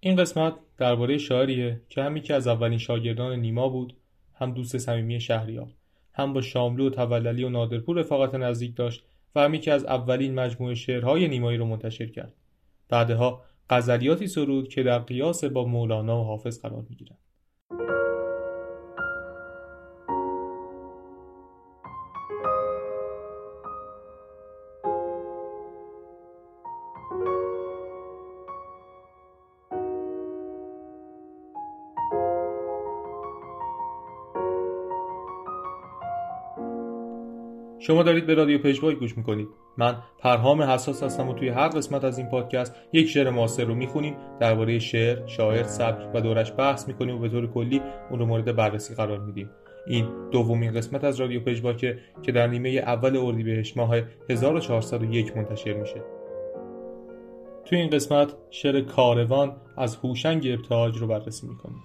این قسمت درباره شاعریه که هم یکی از اولین شاگردان نیما بود هم دوست صمیمی شهریار هم با شاملو و توللی و نادرپور رفاقت نزدیک داشت و هم یکی از اولین مجموعه شعرهای نیمایی رو منتشر کرد. بعدها غزلیاتی سرود که در قیاس با مولانا و حافظ قرار می‌گیرند شما دارید به رادیو پژوای گوش می‌کنید. من پرهام حساس هستم و توی هر قسمت از این پادکست یک شعر معاصر رو می‌خونیم درباره شعر شاعر سبک و دورش بحث می‌کنیم و به طور کلی اون رو مورد بررسی قرار میدیم. این دومین قسمت از رادیو پژواکه که در نیمه اول اردیبهشت ماه 1401 منتشر میشه. توی این قسمت شعر کاروان از هوشنگ ابتهاج رو بررسی می‌کنیم.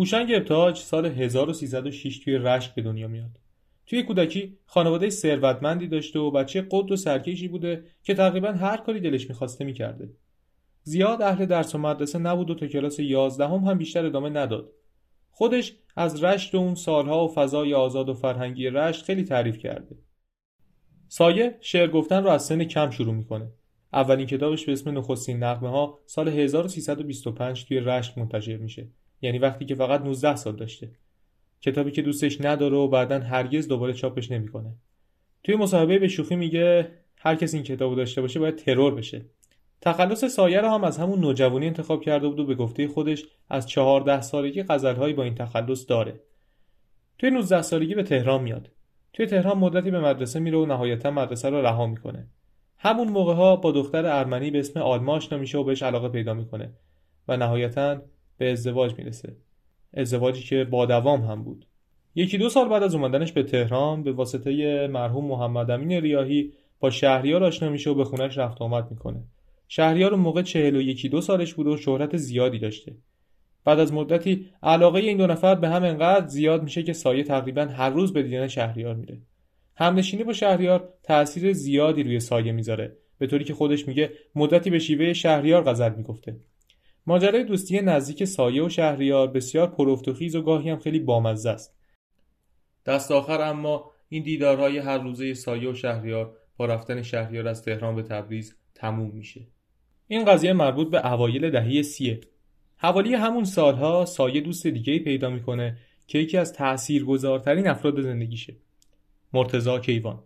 هوشنگ ابتهاج سال 1306 توی رشت به دنیا میاد. توی کودکی خانواده ثروتمندی داشته و بچه قد و سرکشی بوده که تقریبا هر کاری دلش می‌خواسته می‌کرده. زیاد اهل درس و مدرسه نبود و تا کلاس 11 هم, هم بیشتر ادامه نداد. خودش از رشت و اون سالها و فضای آزاد و فرهنگی رشت خیلی تعریف کرده. سایه شعر گفتن رو از سن کم شروع می‌کنه. اولین کتابش به اسم نخستین نقمه ها سال 1325 توی رشت منتشر میشه یعنی وقتی که فقط 19 سال داشته. کتابی که دوستش نداره و بعدا هرگز دوباره چاپش نمی‌کنه. توی مصاحبه به شوخی میگه هر کسی این کتابو داشته باشه باید ترور بشه. تخلص سایه رو هم از همون نوجوانی انتخاب کرده بود و به گفته خودش از 14 سالگی غزلهایی با این تخلص داره. توی 19 سالگی به تهران میاد. توی تهران مدتی به مدرسه میره و نهایتا مدرسه رو رها می‌کنه. همون موقع ها با دختر ارمنی به اسم آلما آشنا و بهش علاقه پیدا می‌کنه و نهایتا به ازدواج می‌رسه. ازدواجی که با دوام هم بود. یکی دو سال بعد از اومدنش به تهران به واسطه مرحوم محمد امین ریاهی با شهریار آشنا میشه و به خونش رفت آمد می‌کنه. شهریار اون موقع چهل و یکی دو سالش بود و شهرت زیادی داشته. بعد از مدتی علاقه این دو نفر به هم انقدر زیاد میشه که سایه تقریبا هر روز به دیدن شهریار میره. همنشینی با شهریار تاثیر زیادی روی سایه می‌ذاره به طوری که خودش میگه مدتی به شیوه شهریار غزل می‌گفته. ماجرای دوستی نزدیک سایه و شهریار بسیار پرفت و خیز و گاهی هم خیلی بامزه است. دست آخر اما این دیدارهای هر روزه سایه و شهریار با رفتن شهریار از تهران به تبریز تموم میشه. این قضیه مربوط به اوایل دهه سیه حوالی همون سالها سایه دوست دیگه پیدا می‌کنه که یکی از تاثیرگذارترین افراد زندگیشه. مرتزا کیوان.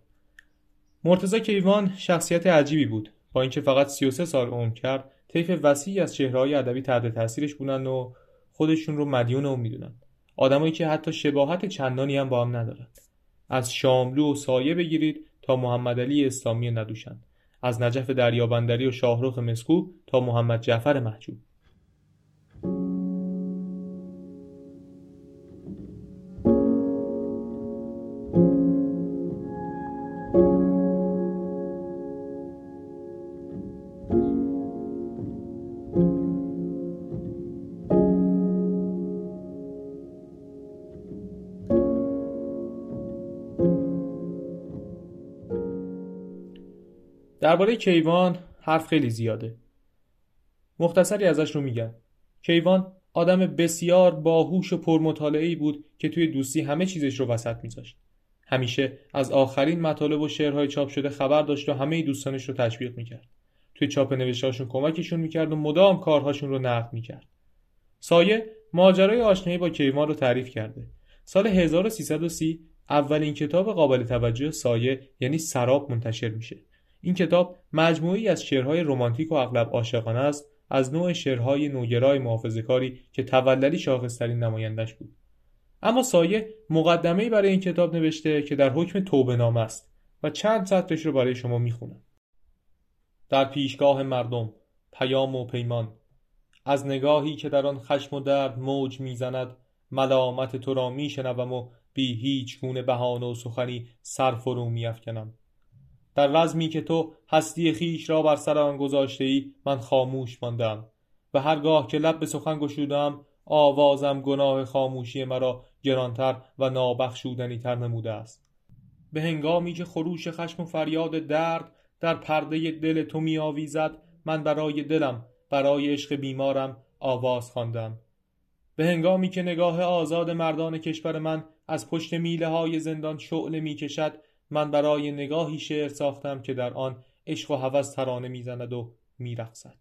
مرتزا کیوان شخصیت عجیبی بود. با اینکه فقط 33 سال عمر کرد طیف وسیعی از چهرههای ادبی تحت تاثیرش بودن و خودشون رو مدیون اون می‌دونن. آدمایی که حتی شباهت چندانی هم با هم ندارن. از شاملو و سایه بگیرید تا محمد علی اسلامی ندوشند از نجف دریابندری و شاهرخ مسکو تا محمد جعفر محجوب. درباره کیوان حرف خیلی زیاده. مختصری ازش رو میگم. کیوان آدم بسیار باهوش و پرمطالعه‌ای بود که توی دوستی همه چیزش رو وسط میذاشت. همیشه از آخرین مطالب و شعرهای چاپ شده خبر داشت و همه دوستانش رو تشویق می‌کرد. توی چاپ نوشتهاشون کمکشون می‌کرد و مدام کارهاشون رو نقد می‌کرد. سایه ماجرای آشنایی با کیوان رو تعریف کرده. سال 1330 اولین کتاب قابل توجه سایه یعنی سراب منتشر میشه. این کتاب مجموعی از شعرهای رمانتیک و اغلب عاشقانه است از نوع شعرهای نوگرای محافظه‌کاری که تولدی شاخصترین نمایندش بود. اما سایه مقدمه‌ای برای این کتاب نوشته که در حکم توبه نام است و چند سطرش رو برای شما می‌خونم. در پیشگاه مردم پیام و پیمان از نگاهی که در آن خشم و درد موج می‌زند ملامت تو را میشنوم و بی هیچ گونه بهانه و سخنی سر فرو میافکنم. در رزمی که تو هستی خیش را بر سر آن گذاشته ای من خاموش ماندم. و هرگاه که لب به سخن گشودم آوازم گناه خاموشی مرا گرانتر و نابخشودنی تر نموده است. به هنگامی که خروش خشم و فریاد درد در پرده دل تو می آویزد من برای دلم برای عشق بیمارم آواز خواندم. به هنگامی که نگاه آزاد مردان کشور من از پشت میله های زندان شعله می کشد من برای نگاهی شعر ساختم که در آن عشق و هوس ترانه می‌زند و میرقصد.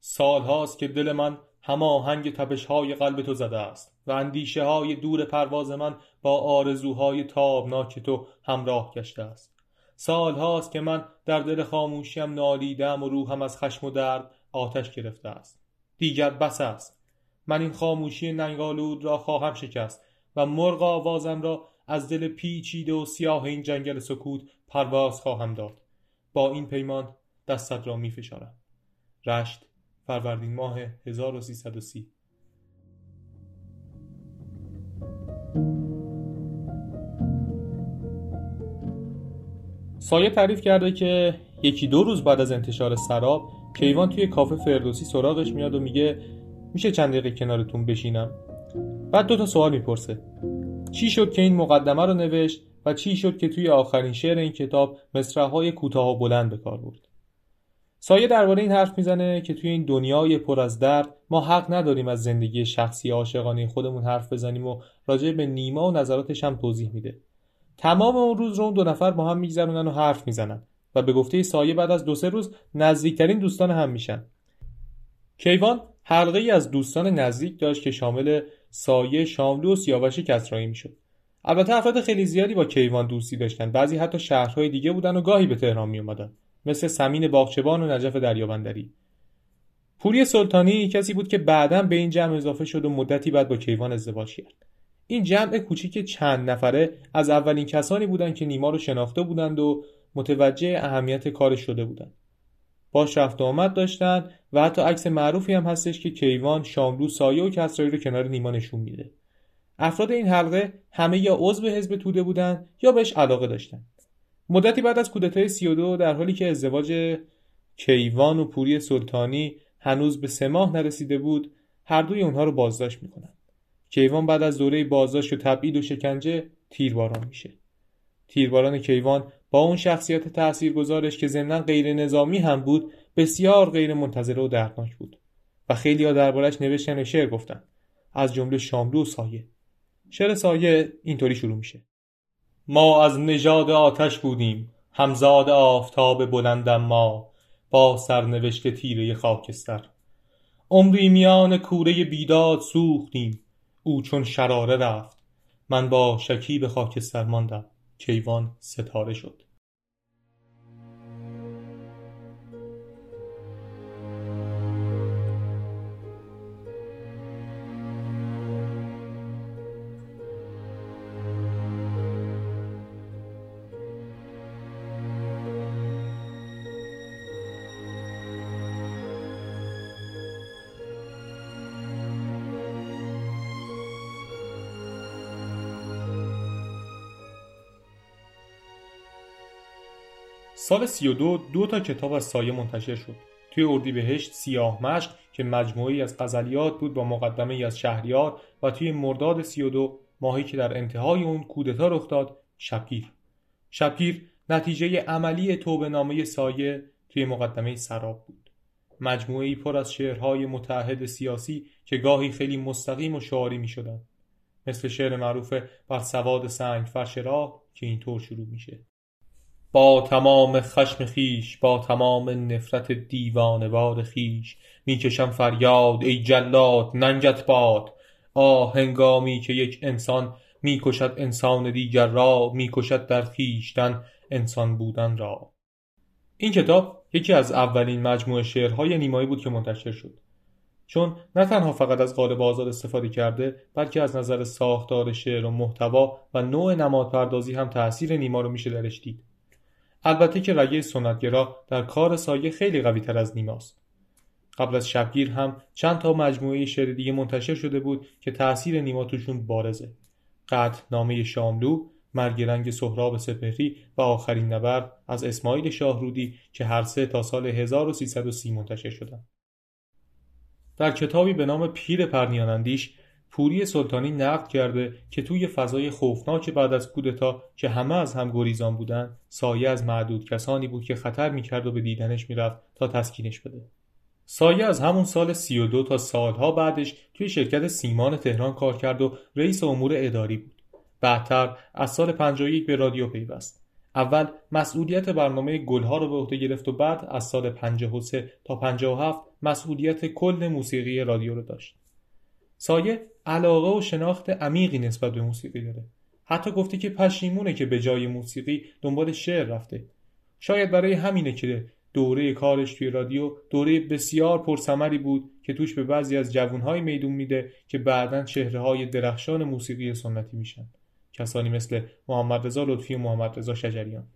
سال هاست که دل من هماهنگ تپش های قلب تو زده است و اندیشه های دور پرواز من با آرزوهای تابناک تو همراه گشته است. سال هاست که من در دل خاموشیم نالیدم و روحم از خشم و درد آتش گرفته است. دیگر بس است. من این خاموشی ننگالود را خواهم شکست و مرغ آوازم را از دل پیچیده و سیاه این جنگل سکوت پرواز خواهم داد. با این پیمان دستت را می فشارم. رشت فروردین ماه 1330 سایه تعریف کرده که یکی دو روز بعد از انتشار سراب کیوان توی کافه فردوسی سراغش میاد و میگه میشه چند دقیقه کنارتون بشینم؟ بعد دو تا سوال می‌پرسه. چی شد که این مقدمه رو نوشت و چی شد که توی آخرین شعر این کتاب مصرعهای کوتاه و بلند به کار برد؟ سایه درباره این حرف می‌زنه که توی این دنیای پر از درد ما حق نداریم از زندگی شخصی عاشقانه خودمون حرف بزنیم و راجع به نیما و نظراتش هم توضیح میده. تمام اون روز رو اون دو نفر با هم میگذرونن و حرف می‌زنن و به گفته سایه بعد از دو سه روز نزدیکترین دوستان هم میشن. کیوان حلقه ای از دوستان نزدیک داشت که شامل سایه شاملو و سیاوش کسرایی می‌شد. البته افراد خیلی زیادی با کیوان دوستی داشتن. بعضی حتی شهرهای دیگه بودن و گاهی به تهران می اومدن مثل سمین باغچبان و نجف دریابندری. پوری سلطانی کسی بود که بعدا به این جمع اضافه شد و مدتی بعد با کیوان ازدواج کرد. این جمع کوچیک چند نفره از اولین کسانی بودند که نیما رو شناخته بودند و متوجه اهمیت کارش شده بودند. باش رفت و آمد داشتن و حتی عکس معروفی هم هستش که کیوان شاملو سایه و کسرایی رو کنار نیما نشون میده. افراد این حلقه همه یا عضو حزب توده بودن یا بهش علاقه داشتن. مدتی بعد از کودتای 32 در حالی که ازدواج کیوان و پوری سلطانی هنوز به سه نرسیده بود هر دوی اونها رو بازداشت می‌کنن. کیوان بعد از دوره بازداشت و تبعید و شکنجه تیرباران میشه. تیرباران کیوان با اون شخصیت تاثیرگذارش که ضمنا غیر نظامی هم بود بسیار غیر منتظره و دردناک بود و خیلی ها دربارش نوشتن و شعر گفتن. از جمله شاملو و سایه. شعر سایه اینطوری شروع میشه. ما از نژاد آتش بودیم همزاد آفتاب بلندم ما با سرنوشت تیره خاکستر. عمری میان کوره بیداد سوختیم او چون شراره رفت من با شکیب خاکستر ماندم. کیوان ستاره شد. سال 32 دو تا کتاب از سایه منتشر شد. توی اردیبهشت سیاه مشق که مجموعی از غزلیات بود با مقدمه از شهریار و توی مرداد 32 ماهی که در انتهای اون کودتا رخ داد شپیر شپیر نتیجه عملی توبه نامه سایه توی مقدمه سراب بود. مجموعه ای پر از شعرهای متحد سیاسی که گاهی خیلی مستقیم و شعاری می شدن. مثل شعر معروف بر سواد سنگ فرش راه که اینطور شروع میشه. با تمام خشم خیش با تمام نفرت دیوانوار خیش می‌کشم فریاد ای جلاد ننگت باد. آه هنگامی که یک انسان می‌کشد انسان دیگر را می‌کشد در خیشتن انسان بودن را. این کتاب یکی از اولین مجموعه شعرهای نیمایی بود که منتشر شد. چون نه تنها فقط از قالب آزاد استفاده کرده بلکه از نظر ساختار شعر و محتوا و نوع نماد پردازی هم تاثیر نیما رو میشه درش دید. البته که رگه سنتگرا در کار سایه خیلی قوی تر از نیماست قبل از شبگیر هم چند تا مجموعه شعر دیگه منتشر شده بود که تاثیر نیما توشون بارزه قطع نامه شاملو مرگ رنگ سهراب سپهری و آخرین نبرد از اسماعیل شاهرودی که هر سه تا سال 1330 منتشر شدند. در کتابی به نام پیر پرنیانندیش پوری سلطانی نقد کرده که توی فضای خوفناک بعد از کودتا که همه از هم گریزان بودند سایه از معدود کسانی بود که خطر می‌کرد و به دیدنش می‌رفت تا تسکینش بده. سایه از همون سال 32 تا سالها بعدش توی شرکت سیمان تهران کار کرد و رئیس امور اداری بود. بعدتر از سال 51 به رادیو پیوست. اول مسئولیت برنامه گلها رو به عهده گرفت و بعد از سال 53 تا 57 مسئولیت کل موسیقی رادیو رو داشت. سایه علاقه و شناخت عمیقی نسبت به موسیقی داره. حتی گفته که پشیمونه که به جای موسیقی دنبال شعر رفته. شاید برای همینه که دوره کارش توی رادیو دوره بسیار پرثمری بود که توش به بعضی از جوانهای میدون میده که بعدا چهره های درخشان موسیقی سنتی میشن. کسانی مثل محمد رضا لطفی و محمد رضا شجریان.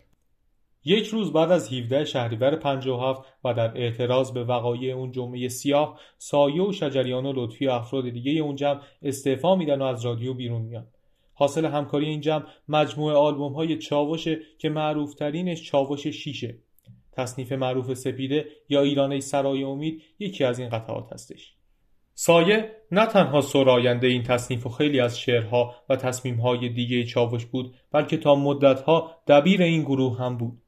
یک روز بعد از 17 شهریور 57 و در اعتراض به وقایع اون جمعه سیاه سایه و شجریان و لطفی و افراد دیگه اون جمع استعفا میدن و از رادیو بیرون میان. حاصل همکاری این جمع مجموعه آلبوم های چاوشه که معروف ترینش چاوش شیشه. تصنیف معروف سپیده یا ایرانه سرای امید یکی از این قطعات هستش. سایه نه تنها سراینده این تصنیف و خیلی از شعرها و تصمیمهای دیگه چاوش بود بلکه تا مدتها دبیر این گروه هم بود.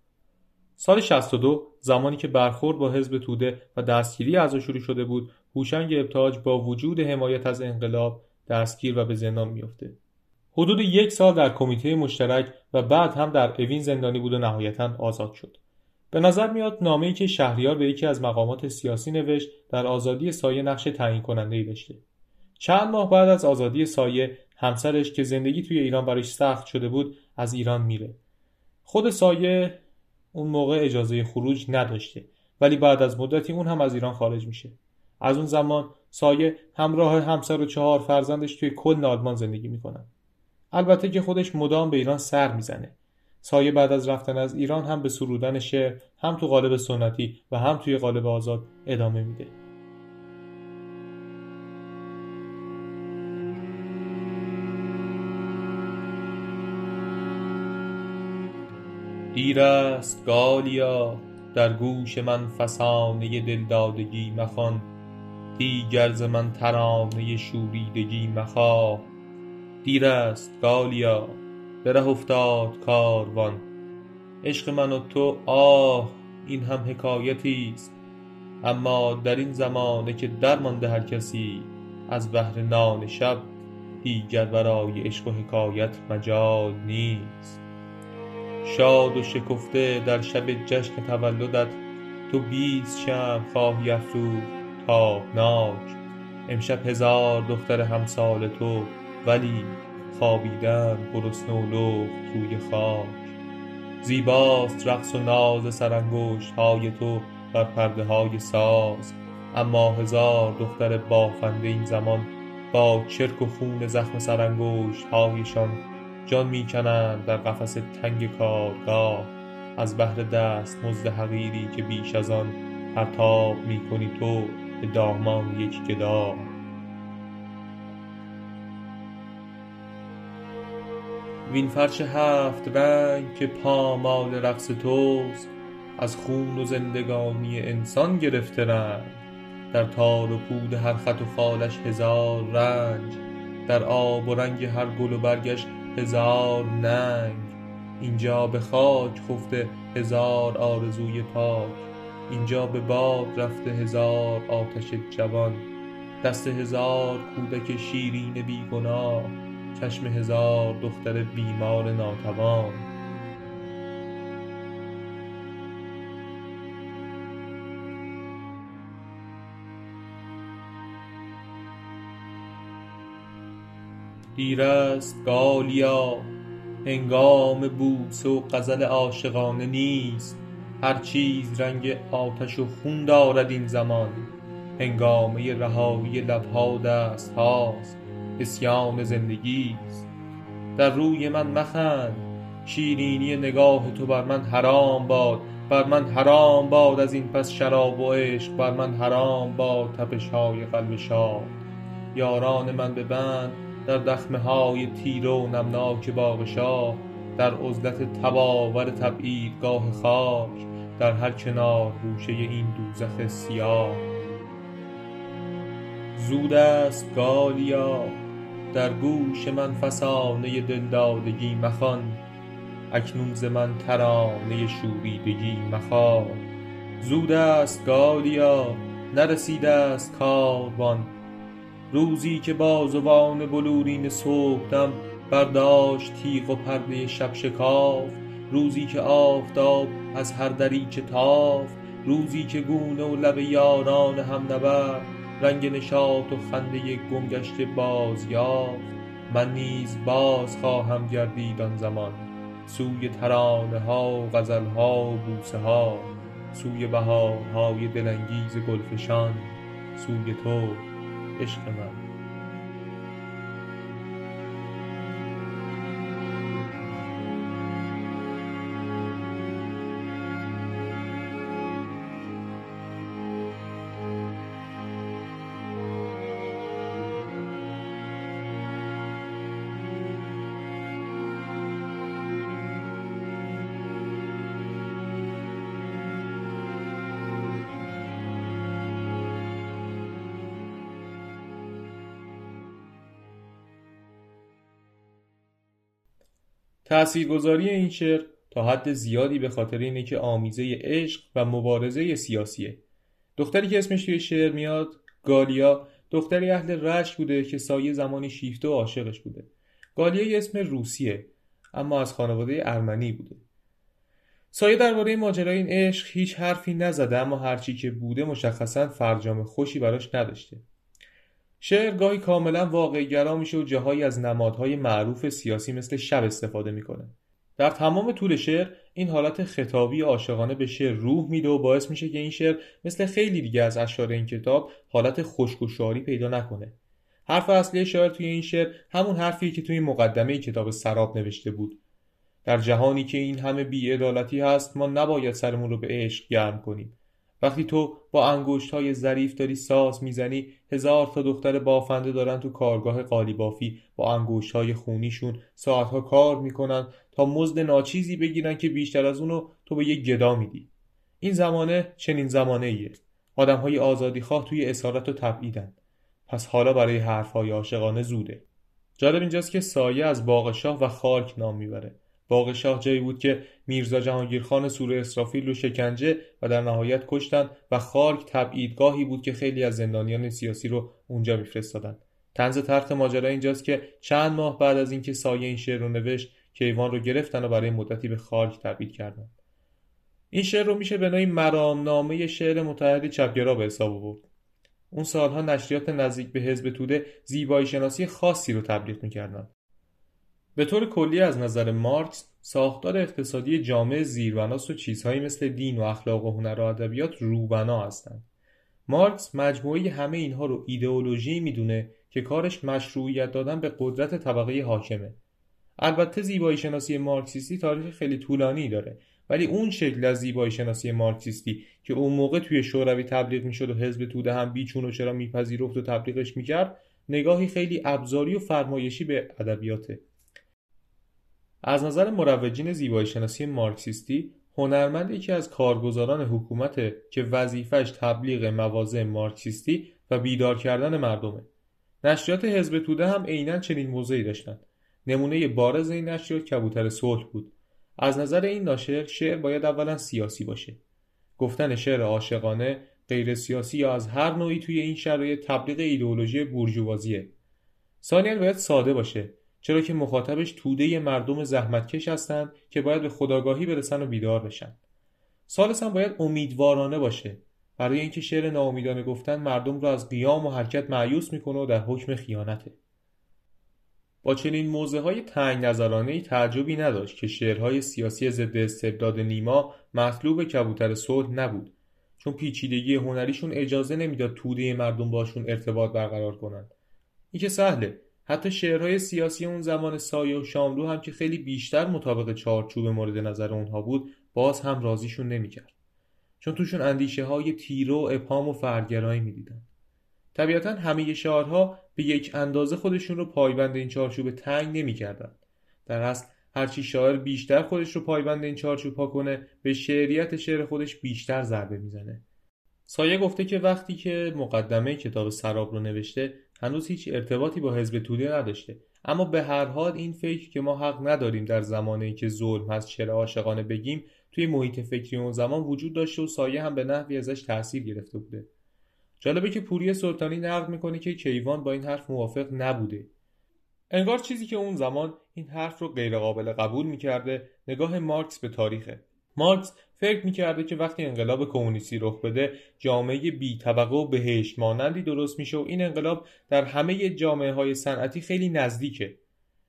سال 62 زمانی که برخورد با حزب توده و دستگیری از شروع شده بود هوشنگ ابتاج با وجود حمایت از انقلاب دستگیر و به زندان میافته. حدود یک سال در کمیته مشترک و بعد هم در اوین زندانی بود و نهایتا آزاد شد. به نظر میاد نامه‌ای که شهریار به یکی از مقامات سیاسی نوشت در آزادی سایه نقش تعیین کننده ای داشته. چند ماه بعد از آزادی سایه همسرش که زندگی توی ایران برایش سخت شده بود از ایران میره. خود سایه اون موقع اجازه خروج نداشته. ولی بعد از مدتی اون هم از ایران خارج میشه. از اون زمان سایه همراه همسر و چهار فرزندش توی کل آلمان زندگی می‌کنن. البته که خودش مدام به ایران سر می‌زنه. سایه بعد از رفتن از ایران هم به سرودن شعر هم تو قالب سنتی و هم توی قالب آزاد ادامه میده. دیر است گالیا در گوش من فسانه دلدادگی مخوان دیگر ز من ترانه شوریدگی مخواه. دیر است گالیا به ره افتاد کاروان. عشق من و تو آه این هم حکایتی است. اما در این زمانه که درمانده هر کسی از بهر نان شب دیگر برای عشق و حکایت مجال نیست. شاد و شکفته در شب جشن تولدت تو بیست شم خواهی افروخت تابناک. امشب هزار دختر همسال تو ولی خوابیدن گرسنه و لخت روی خاک. زیباست رقص و ناز سرانگشت های تو بر پرده های ساز. اما هزار دختر بافنده این زمان با چرک و خون زخم سرانگشت هایشان جان می‌کنند در قفس تنگ کارگاه. از بهر دست مزد حقیری که بیش از آن پرتاب می‌کنی تو به دامان یک گدا وین فرش هفت رنگ که پامال رقص توست از خون و زندگانی انسان گرفته رنگ. در تار و پود هر خط و خالش هزار رنج در آب و رنگ هر گل و برگش هزار ننگ. اینجا به خاک خفته هزار آرزوی پاک. اینجا به باد رفته هزار آتش جوان. دست هزار کودک شیرین بیگناه. چشم هزار دختر بیمار ناتوان. دیر است گالیا. هنگام بوسه و غزل عاشقانه نیست. هر چیز رنگ آتش و خون دارد این زمان. هنگامه رهایی لبها دست هاست زندگی است. در روی من مخند. شیرینی نگاه تو بر من حرام باد. بر من حرام باد از این پس شراب و عشق. بر من حرام باد تپش های قلب شاد. یاران من به بند در دخمه های تیر و نمناک باغ شاه در عزلت تباور تبعیدگاه خاک در هر کنار گوشه این دوزخ سیاه. زود است گالیا در گوش من فسانه دلدادگی مخوان اکنون ز من ترانه شوریدگی مخواه زود است گالیا نرسیده است کاروان روزی که بازوان بلورین صبحدم برداشت تیغ و پرده شب شکافت روزی که آفتاب از هر دریچه تافت روزی که گونه و لب یاران هم نبرد رنگ نشاط و خنده گم گشته باز یافت من نیز باز خواهم گردید آن زمان سوی ترانه ها و غزل ها و بوسه ها سوی بهارهای دلانگیز گلفشان سوی تو. عشق من تأثیرگذاری این شعر تا حد زیادی به خاطر اینه که آمیزه عشق و مبارزه سیاسیه. دختری که اسمش توی شعر میاد گالیا دختری اهل رشت بوده که سایه زمانی شیفته و عاشقش بوده. گالیا یه اسم روسیه اما از خانواده ارمنی بوده. سایه درباره ماجرای این عشق هیچ حرفی نزده اما هرچی که بوده مشخصا فرجام خوشی براش نداشته. شعر گاهی کاملا واقعگرا میشه و جاهایی از نمادهای معروف سیاسی مثل شب استفاده می‌کنه. در تمام طول شعر این حالت خطابی عاشقانه به شعر روح میده و باعث میشه که این شعر مثل خیلی دیگه از اشعار این کتاب حالت خشک پیدا نکنه. حرف اصلی شاعر توی این شعر همون حرفی که توی مقدمه کتاب سراب نوشته بود. در جهانی که این همه بیعدالتی هست ما نباید سرمون رو به عشق گرم کنیم. وقتی تو با انگشت های ظریف داری ساز می‌زنی هزار تا دختر بافنده دارن تو کارگاه قالیبافی با انگشت های خونیشون ساعتها کار می‌کنن تا مزد ناچیزی بگیرن که بیشتر از اونو تو به یک گدا میدی. این زمانه چنین زمانه ایه آدم های آزادی خواه توی اسارت و تبعیدن. پس حالا برای حرف های عاشقانه زوده. جالب اینجاست که سایه از باغ شاه و خارک نام می‌بره. باغ شاه جایی بود که میرزا جهانگیرخان سوره اسرافیل رو شکنجه و در نهایت کشتن و خارک تبعیدگاهی بود که خیلی از زندانیان سیاسی رو اونجا میفرستادن. تنز ترخ ماجرا اینجاست که چند ماه بعد از اینکه سایه این شعر رو نوشت کیوان رو گرفتن و برای مدتی به خارک تبعید کردن. این شعر رو میشه به نوعی مرامنامه شعر متحد چپگرا به حساب آورد. اون سالها نشریات نزدیک به حزب توده زیبایی شناسی خاصی رو تبلیغ می‌کردن. به طور کلی از نظر مارکس ساختار اقتصادی جامعه زیربناست و چیزهایی مثل دین و اخلاق و هنر و ادبیات روبنا هستند. مارکس مجموعه همه اینها رو ایدئولوژی می‌دونه که کارش مشروعیت دادن به قدرت طبقه حاکمه. البته زیبایی شناسی مارکسیستی تاریخ خیلی طولانی داره ولی اون شکل از زیبایی شناسی مارکسیستی که اون موقع توی شوروی تبلیغ می‌شد و حزب توده هم بیچون و چرا میپذیرفت و تبلیغش می‌کرد نگاهی خیلی ابزاری و فرمایشی به ادبیاته. از نظر مروجین زیبایی شناسی مارکسیستی هنرمند یکی از کارگزاران حکومت که وظیفش تبلیغ مواضع مارکسیستی و بیدار کردن مردمه. نشریات حزب توده هم عینا چنین موضعی داشتند نمونه بارز این نشریات کبوتر صلح بود. از نظر این ناشر شعر باید اولا سیاسی باشه. گفتن شعر عاشقانه غیر سیاسی یا از هر نوعی توی این شرایط تبلیغ ایدئولوژی بورژوازیه. ثانیا باید ساده باشه. چرا که مخاطبش توده مردم زحمتکش هستند که باید به خداگاهی برسن و بیدار بشن. سالس هم باید امیدوارانه باشه. برای اینکه شعر ناامیدانه گفتن مردم رو از قیام و حرکت معیوس می‌کنه و در حکم خیانته. با چنین موضع های تنگ نظرانه تعجبی نداشت که شعرهای سیاسی ضد استبداد نیما مطلوب کبوتر صلح نبود چون پیچیدگی هنریشون اجازه نمی‌داد توده مردم باشون ارتباط برقرار کنند این که سهله. حتی شعرهای سیاسی اون زمان سایه و شاملو هم که خیلی بیشتر مطابق چارچوب مورد نظر اونها بود باز هم راضیشون نمی‌کرد. چون توشون اندیشه های تیرو اپام و فرگرایی می‌دیدن. طبیعتا همه شعارها به یک اندازه خودشون رو پایبند این چارچوب تنگ نمی‌کردن. در اصل هرچی شاعر بیشتر خودش رو پایبند این چارچوب پا کنه به شعریت شعر خودش بیشتر ضربه می‌زنه. سایه گفته که وقتی که مقدمه کتاب سراب رو نوشته هنوز هیچ ارتباطی با حزب توده نداشته. اما به هر حال این فکر که ما حق نداریم در زمانی که ظلم هست چرا عاشقانه بگیم توی محیط فکری اون زمان وجود داشته و سایه هم به نحوی ازش تاثیر گرفته بوده. جالبه که پوری سلطانی نقد می‌کنه که کیوان با این حرف موافق نبوده. انگار چیزی که اون زمان این حرف رو غیرقابل قبول می‌کرده نگاه مارکس به تاریخه. مارکس فکر می‌کرده که وقتی انقلاب کمونیستی رخ بده جامعه بی طبقه و بهشت مانندی درست میشه و این انقلاب در همه جامعه های صنعتی خیلی نزدیکه.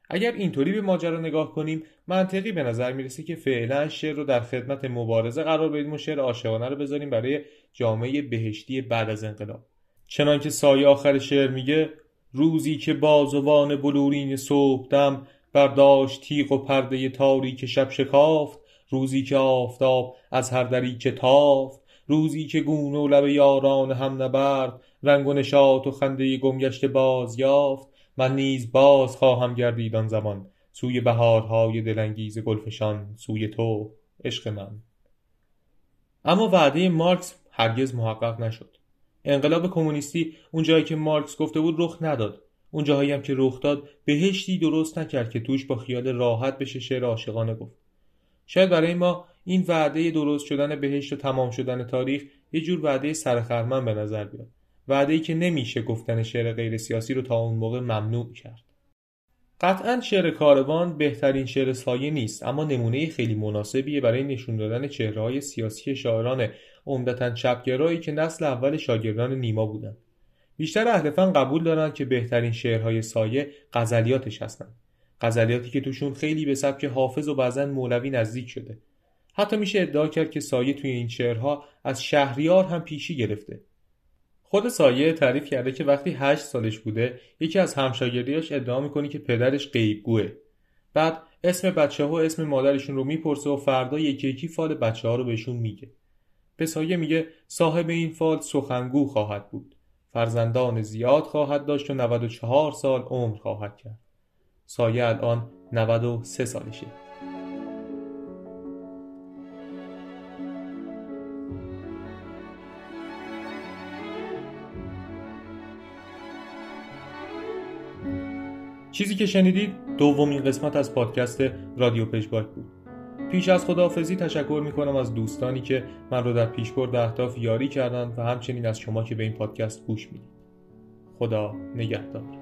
اگر اینطوری به ماجرا نگاه کنیم منطقی به نظر می‌رسه که فعلا شعر رو در خدمت مبارزه قرار بدیم و شعر عاشقانه رو بذاریم برای جامعه بهشتی بعد از انقلاب. چنانکه سایه آخر شعر میگه روزی که بازوان بلورین صبحدم برداشت تیغ و پرده تاریک شب شکافت روزی که آفتاب از هر دری که تافت روزی که گونه و لب یاران هم نبرد رنگ و نشاط و خنده گمگشت باز یافت من نیز باز خواهم گردید آن زمان سوی بهارهای دلانگیز گلفشان سوی تو عشق من. اما وعده مارکس هرگز محقق نشد. انقلاب کمونیستی اون جایی که مارکس گفته بود رخ نداد. اون جاهایی هم که رخ داد بهشتی درست نکرد که توش با خیال راحت بشه شعر عاشقانه گفت. شاید برای ما این وعده درست شدن بهشت و تمام شدن تاریخ یه جور وعده سرخرمن به نظر بیاد. وعده ای که نمیشه گفتن شعر غیر سیاسی رو تا اون موقع ممنوع کرد. قطعا شعر کاروان بهترین شعر سایه نیست اما نمونه خیلی مناسبیه برای نشون دادن چهرههای سیاسی شاعران عمدتا چپگرایی که نسل اول شاگردان نیما بودند بیشتر اهل فن قبول دارند که بهترین شعرهای سایه غزلیاتش هستند غزلیاتی که توشون خیلی به سبک حافظ و بعضا مولوی نزدیک شده. حتی میشه ادعا کرد که سایه توی این شعرها از شهریار هم پیشی گرفته. خود سایه تعریف کرده که وقتی هشت سالش بوده یکی از همشاگردیاش ادعا می‌کنه که پدرش غیبگوه بعد اسم بچه ها و اسم مادرشون رو می‌پرسه و فردا یکی یکی فال بچه ها رو بهشون میگه. به سایه میگه صاحب این فال سخنگو خواهد بود. فرزندان زیاد خواهد داشت و 94 سال عمر خواهد کرد. سایه الان 93 سالشه. چیزی که شنیدید دومین قسمت از پادکست رادیو پژواک بود. پیش از خداحافظی تشکر می‌کنم از دوستانی که من رو در پیشبرد اهداف یاری کردن و همچنین از شما که به این پادکست گوش می‌دید. خدا نگهدار.